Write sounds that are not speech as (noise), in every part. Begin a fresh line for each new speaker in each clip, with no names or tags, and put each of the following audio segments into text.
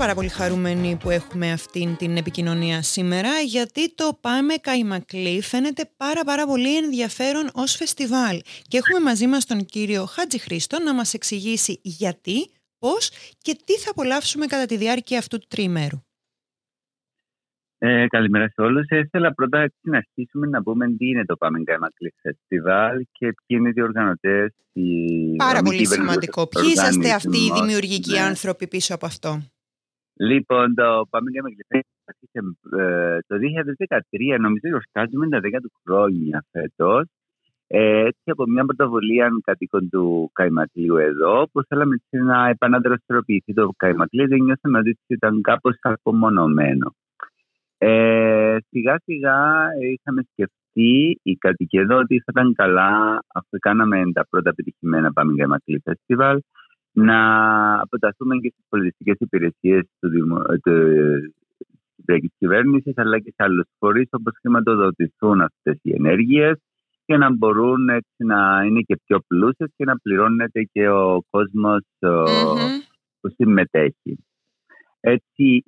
Πάρα πολύ χαρούμενοι που έχουμε αυτήν την επικοινωνία σήμερα γιατί το Πάμε Καϊμακλή φαίνεται πάρα πάρα πολύ ενδιαφέρον ως φεστιβάλ και έχουμε μαζί μας τον κύριο Χάτζη Χρήστο να μας εξηγήσει γιατί, πώς και τι θα απολαύσουμε κατά τη διάρκεια αυτού του τριημέρου.
Ε, καλημέρα σε όλους. Ήθελα πρώτα να αρχίσουμε να πούμε τι είναι το Πάμε Καϊμακλή Φεστιβάλ και ποιοι είναι οι διοργανωτές.
Πάρα πολύ σημαντικό. Ποιοι είσαστε αυτοί οι δημιουργικοί ναι. άνθρωποι πίσω από αυτό;
Λοιπόν, το Πάμε για άρχισε το 2013, νομίζω γιορτάζουμε τα 10 του χρόνια φέτος. Ε, έτσι από μια πρωτοβουλία κατοίκων του Καϊματλίου εδώ, που θέλαμε έτσι να επαναδραστηριοποιηθεί το Καϊματλίο, δεν νιώσαμε ότι ήταν κάπως απομονωμένο. Ε, σιγά σιγά είχαμε σκεφτεί οι κατοικοί εδώ ότι θα ήταν καλά αφού κάναμε τα πρώτα πετυχημένα Πάμε Καϊματλίου Φεστιβάλ να αποταθούμε και στις πολιτιστικέ υπηρεσίες της Κυπριακής κυβέρνησης, αλλά και σε άλλους φορείς, όπως χρηματοδοτηθούν αυτές οι ενέργειες και να μπορούν έτσι να είναι και πιο πλούσιες και να πληρώνεται και ο κόσμος που συμμετέχει. Έτσι,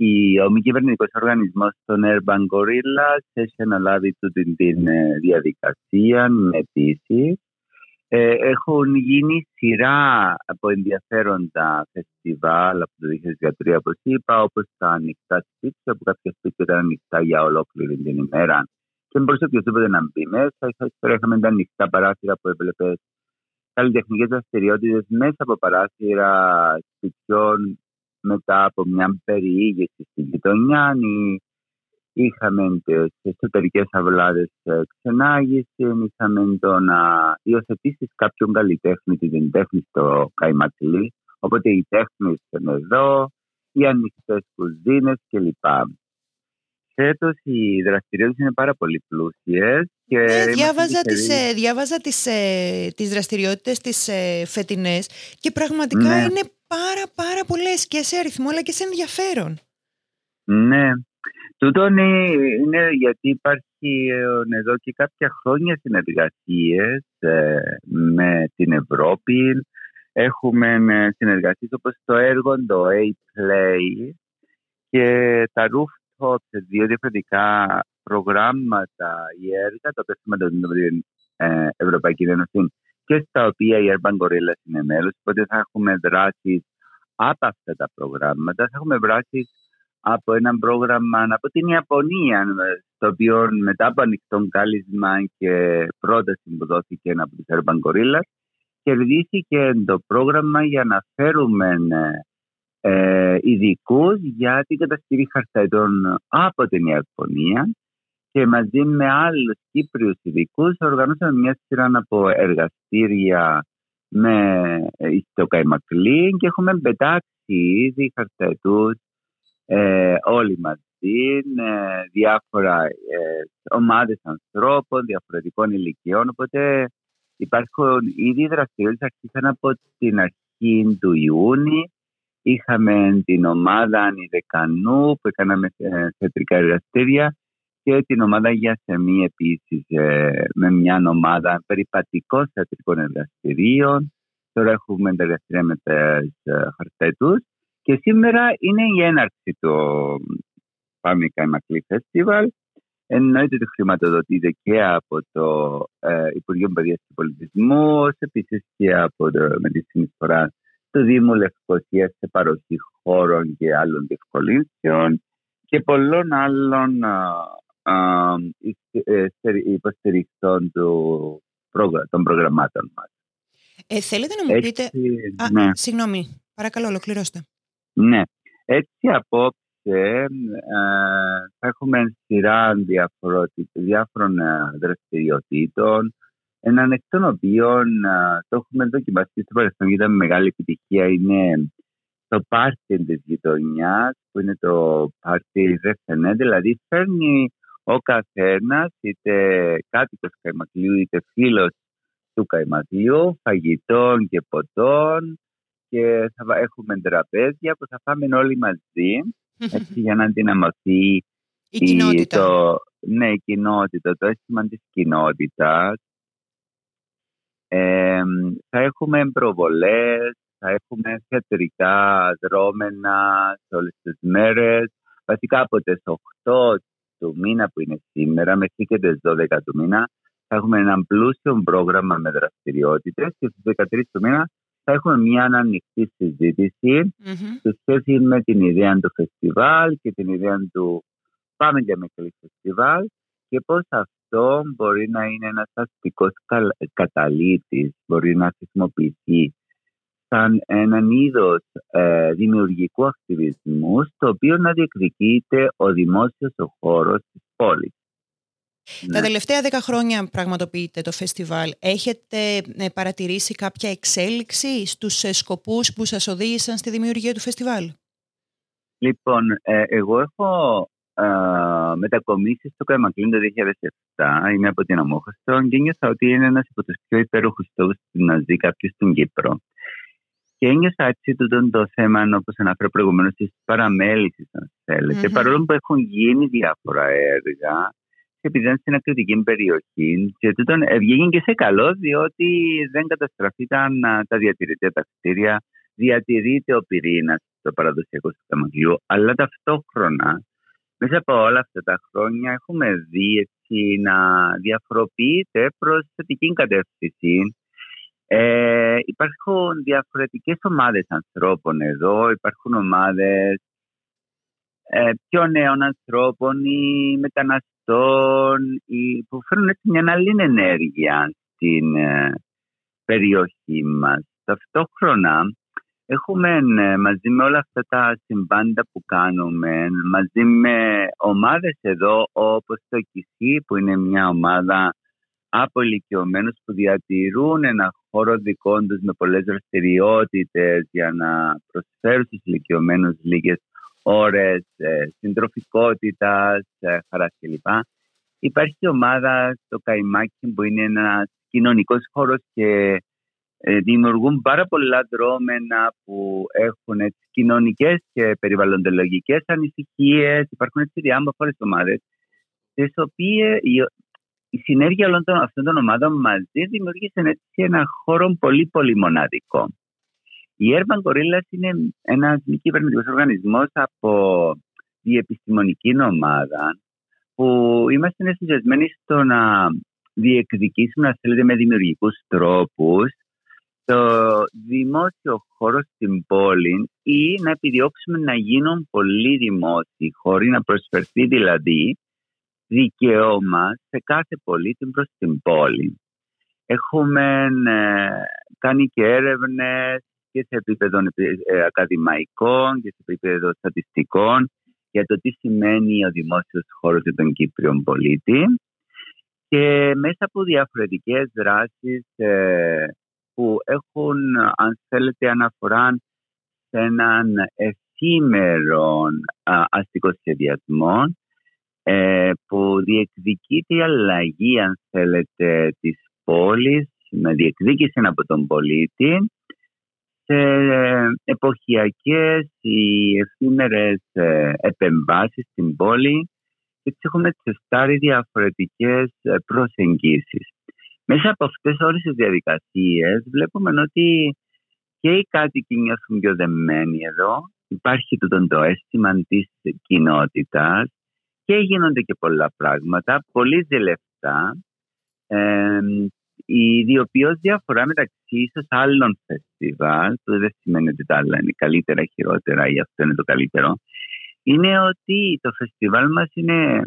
ο μη κυβερνητικός οργανισμός των Urban Gorillas έχει αναλάβει την, την ε, διαδικασία με αιτήσει ε, έχουν γίνει σειρά από ενδιαφέροντα φεστιβάλ από το 2013, όπως είπα, όπως τα ανοιχτά σπίτια, που κάποια σπίτια ήταν ανοιχτά για ολόκληρη την ημέρα και δεν μπορούσε οποιοδήποτε να μπει μέσα. Είχαμε τα ανοιχτά παράθυρα που έβλεπες καλλιτεχνικές δραστηριότητες μέσα από παράθυρα σπιτιών μετά από μια περιήγηση στην γειτονιά. Είχαμε τι εσωτερικές αυλάδες ξενάγηση, είχαμε το να υιοθετήσεις κάποιον καλλιτέχνη την τέχνη στο Καϊματλή. Οπότε οι τέχνες είναι εδώ, οι ανοιχτές κουζίνες κλπ. Φέτος οι δραστηριότητες είναι πάρα πολύ πλούσιες.
Ναι, διάβαζα, τις, ε, διάβαζα τις, ε, τις δραστηριότητες τις ε, φετινές και πραγματικά ναι. είναι πάρα πάρα πολλές και σε αριθμό αλλά και σε ενδιαφέρον.
Ναι, Τούτο είναι γιατί υπάρχει ε, εδώ και κάποια χρόνια συνεργασίες ε, με την Ευρώπη. Έχουμε ε, συνεργασίες όπως το έργο το A-Play και τα rooftop σε δύο διαφορετικά προγράμματα ή έργα τα οποία χρηματοδοτούν την Ευρωπαϊκή Ένωση και στα οποία η Urban Gorilla είναι μέλος. Οπότε θα έχουμε δράσεις από αυτά τα προγράμματα. Θα έχουμε δράσεις από ένα πρόγραμμα από την Ιαπωνία, στο οποίο μετά από ανοιχτό κάλισμα και πρόταση που δόθηκε από τους Urban Gorillas, κερδίθηκε το πρόγραμμα για να φέρουμε ε, ειδικούς για την κατασκευή χαρταετών από την Ιαπωνία και μαζί με άλλους Κύπριους ειδικούς οργανώσαμε μια σειρά από εργαστήρια με, ε, στο Καϊμακλή και έχουμε πετάξει ήδη χαρταετούς ε, όλοι μαζί, ε, διάφορα ε, ομάδες ανθρώπων, διαφορετικών ηλικιών, οπότε υπάρχουν ήδη δραστηριότητες αρχίσαν από την αρχή του Ιούνιου. Είχαμε την ομάδα Δεκανού που έκαναμε θεατρικά εργαστήρια και την ομάδα για σεμί επίσης ε, με μια ομάδα περιπατικών θεατρικών εργαστηρίων. Τώρα έχουμε τα εργαστήρια με τα ε, χαρτέτους και σήμερα είναι η έναρξη του Πάμε Καϊμακλή Φεστιβάλ. Εννοείται ότι χρηματοδοτείται και από το ε, Υπουργείο Παιδείας και Πολιτισμού, επίσης και από το, με τη συνεισφορά του Δήμου Λευκοσίας σε παροχή χώρων και άλλων διευκολύνσεων και πολλών άλλων ε, ε, υποστηριχτών του, των προγραμμάτων μας.
Ε, θέλετε να μου πείτε... ναι. Συγγνώμη, παρακαλώ ολοκληρώστε.
Ναι, έτσι απόψε ε, θα έχουμε σειρά διάφορων ε, δραστηριοτήτων. Έναν εκ των οποίων ε, το έχουμε δοκιμαστεί στο παρελθόν και ήταν μεγάλη επιτυχία. Είναι το πάρτι της γειτονιάς που είναι το πάρτι Ρεφενέ, δηλαδή φέρνει ο καθένας είτε κάτοικος καημακλείου είτε φίλος του καημακλείου, φαγητών και ποτών και θα έχουμε τραπέζια που θα φάμε όλοι μαζί (laughs) έτσι, για να αντιναμωθεί
η κοινότητα.
Το, ναι, η κοινότητα, το αίσθημα της κοινότητας. Ε, θα έχουμε προβολές, θα έχουμε θεατρικά δρόμενα σε όλες τις μέρες. Βασικά από τις 8 του μήνα που είναι σήμερα μέχρι και τις 12 του μήνα θα έχουμε ένα πλούσιο πρόγραμμα με δραστηριότητες και στις 13 του μήνα θα έχουμε μια ανοιχτή συζήτηση mm-hmm. σε σχέση με την ιδέα του φεστιβάλ και την ιδέα του πάμε για μικρή φεστιβάλ και πώς αυτό μπορεί να είναι ένας αστικός καταλήτης, μπορεί να χρησιμοποιηθεί σαν έναν είδος ε, δημιουργικού ακτιβισμού στο οποίο να διεκδικείται ο δημόσιος ο χώρος της πόλης.
Τα ναι. τελευταία δέκα χρόνια πραγματοποιείτε το φεστιβάλ. Έχετε ε, παρατηρήσει κάποια εξέλιξη στους ε, σκοπούς που σας οδήγησαν στη δημιουργία του φεστιβάλ;
Λοιπόν, εγώ έχω μετακομίσει στο Καμακλίν το 2007. Είμαι από την Αμόχωστο και νιώθω ότι είναι ένας από τους πιο υπέροχους στόχους να ζει κάποιος στην Κύπρο. Και ένιωσα έτσι τούτο το θέμα, όπως αναφέρω προηγουμένως, της παραμέλησης, αν θέλετε. Mm-hmm. Παρόλο που έχουν γίνει διάφορα έργα, επειδή είναι στην ακριτική περιοχή, και τούτο βγήκε και σε καλό, διότι δεν καταστραφήκαν τα διατηρητικά τα κτίρια, διατηρείται ο πυρήνας στο παραδοσιακό του αλλά ταυτόχρονα μέσα από όλα αυτά τα χρόνια έχουμε δει έτσι να διαφοροποιείται προς θετική κατεύθυνση. Ε, υπάρχουν διαφορετικές ομάδες ανθρώπων εδώ. Υπάρχουν ομάδες ε, πιο νέων ανθρώπων ή μεταναστών ή που φέρνουν έτσι μια άλλη ενέργεια στην ε, περιοχή μας. Ταυτόχρονα έχουμε ε, μαζί με όλα αυτά τα συμβάντα που κάνουμε, μαζί με ομάδες εδώ όπως το ΚΙΣΥ που είναι μια ομάδα από ηλικιωμένους που διατηρούν ένα χώρο δικό τους με πολλές δραστηριότητες για να προσφέρουν στους ηλικιωμένους λίγες ώρες ε, συντροφικότητας, ε, χαράς κλπ. Υπάρχει ομάδα στο Καϊμάκι που είναι ένας κοινωνικός χώρος και ε, δημιουργούν πάρα πολλά δρόμενα που έχουν έτσι, κοινωνικές και περιβαλλοντολογικές ανησυχίες. Υπάρχουν έτσι διάφορες ομάδες τις οποίες, η συνέργεια όλων των, αυτών των ομάδων μαζί δημιούργησε έτσι ένα χώρο πολύ πολύ μοναδικό. Η Urban Gorillas είναι ένας μη κυβερνητικός οργανισμός από διεπιστημονική ομάδα που είμαστε εστιασμένοι στο να διεκδικήσουμε, αν θέλετε, με δημιουργικούς τρόπους το δημόσιο χώρο στην πόλη ή να επιδιώξουμε να γίνουν πολύ δημόσιοι χώροι, να προσφερθεί δηλαδή δικαίωμα σε κάθε πολίτη προς την πόλη. Έχουμε ε, κάνει και έρευνες και σε επίπεδο ε, ακαδημαϊκών και σε επίπεδο στατιστικών για το τι σημαίνει ο δημόσιος χώρος για τον Κύπριο πολίτη. Και μέσα από διαφορετικές δράσεις ε, που έχουν αν θέλετε αναφορά σε έναν εφήμερο αστικό σχεδιασμό ε, που διεκδικείται η αλλαγή, αν θέλετε, της πόλης με διεκδίκηση από τον πολίτη σε εποχιακές ή εφήμερες ε, επεμβάσεις στην πόλη και τις έχουμε τεστάρει διαφορετικές ε, προσεγγίσεις. Μέσα από αυτές όλες τις διαδικασίες βλέπουμε ότι και οι κάτοικοι νιώθουν πιο δεμένοι εδώ. Υπάρχει το, το αίσθημα της κοινότητας και γίνονται και πολλά πράγματα, πολύ λεφτά. Ε, η ιδιοποιώς διαφορά μεταξύ ίσως άλλων φεστιβάλ, που δεν σημαίνει ότι τα άλλα είναι καλύτερα, χειρότερα ή αυτό είναι το καλύτερο, είναι ότι το φεστιβάλ μας είναι,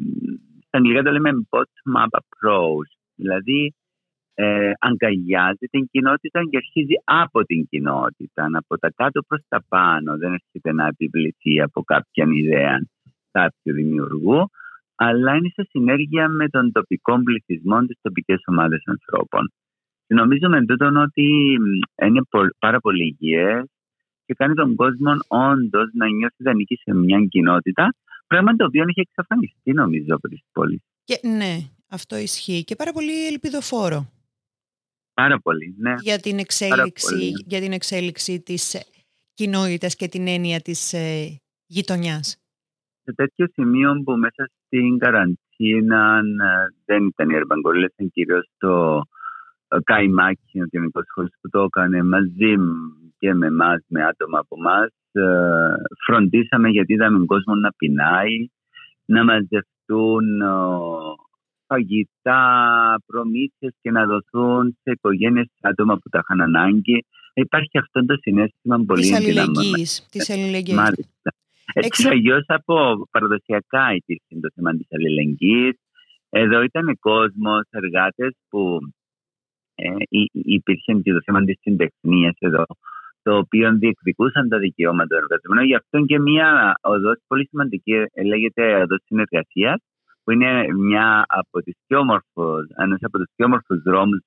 στα αγγλικά το λέμε bottom-up approach, δηλαδή ε, αγκαλιάζει την κοινότητα και αρχίζει από την κοινότητα, από τα κάτω προς τα πάνω, δεν έρχεται να επιβληθεί από κάποια ιδέα κάποιου δημιουργού, αλλά είναι σε συνέργεια με τον τοπικό πληθυσμό, τι τοπικέ ομάδε ανθρώπων. Και νομίζω με τούτο ότι είναι πάρα πολύ υγιές και κάνει τον κόσμο όντως να νιώθει ότι ανήκει σε μια κοινότητα Πράγμα το οποίο έχει εξαφανιστεί νομίζω από τις πόλεις.
Και, ναι, αυτό ισχύει και πάρα πολύ ελπιδοφόρο.
Πάρα πολύ, ναι.
Για την εξέλιξη, για την εξέλιξη της κοινότητας και την έννοια της ε, γειτονιάς.
Σε τέτοιο σημείο που μέσα στην καραντίνα ε, δεν ήταν οι Ερμπαγκολές, ήταν κυρίως το ε, Καϊμάκι, ο κοινωνικό σχολείο που το έκανε μαζί και με εμάς, με άτομα από εμάς. Ε, φροντίσαμε γιατί είδαμε κόσμο να πεινάει, να μαζευτούν φαγητά, προμήθειες και να δοθούν σε οικογένειες άτομα που τα είχαν ανάγκη. Υπάρχει αυτό το συνέστημα πολύ
Της αλληλεγγύης. Της αλληλεγγύης.
Μάλιστα. Έτσι αλλιώ από παραδοσιακά υπήρχε το θέμα της αλληλεγγύης. Εδώ ήταν κόσμος, εργάτες που ε, υπήρχε και το θέμα της συντεχνίας εδώ, το οποίο διεκδικούσαν τα δικαιώματα των εργαζομένων. Γι' αυτό και μια οδός πολύ σημαντική ε, λέγεται οδός συνεργασίας, που είναι μια από τις πιο όμορφους, ένας από τους πιο όμορφους δρόμους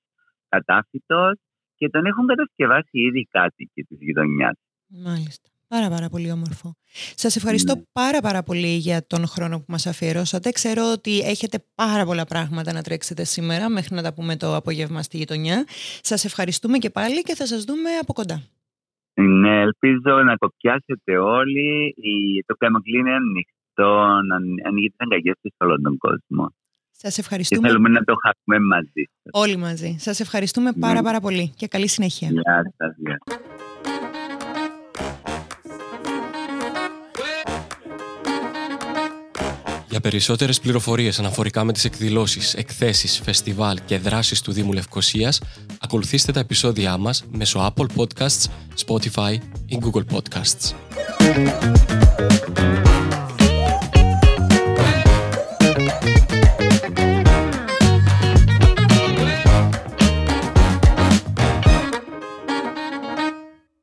κατάφυτος και τον έχουν κατασκευάσει ήδη κάτοικοι της γειτονιάς.
Μάλιστα. Πάρα πάρα πολύ όμορφο. Σας ευχαριστώ ναι. πάρα πάρα πολύ για τον χρόνο που μας αφιερώσατε. Ξέρω ότι έχετε πάρα πολλά πράγματα να τρέξετε σήμερα μέχρι να τα πούμε το απόγευμα στη γειτονιά. Σας ευχαριστούμε και πάλι και θα σας δούμε από κοντά.
Ναι, ελπίζω να το πιάσετε όλοι. Το Καμακλή είναι ανοιχτό, να ανοίγει τις αγκαγιές σε όλο τον κόσμο.
Σας ευχαριστούμε.
Και θέλουμε να το χάσουμε μαζί.
Όλοι μαζί. Σας ευχαριστούμε πάρα ναι. πάρα πολύ και καλή συνέχεια.
Γεια σας. Γεια.
Για περισσότερες πληροφορίες αναφορικά με τις εκδηλώσεις, εκθέσεις, φεστιβάλ και δράσεις του Δήμου Λευκοσίας, ακολουθήστε τα επεισόδια μας μέσω Apple Podcasts, Spotify ή Google Podcasts.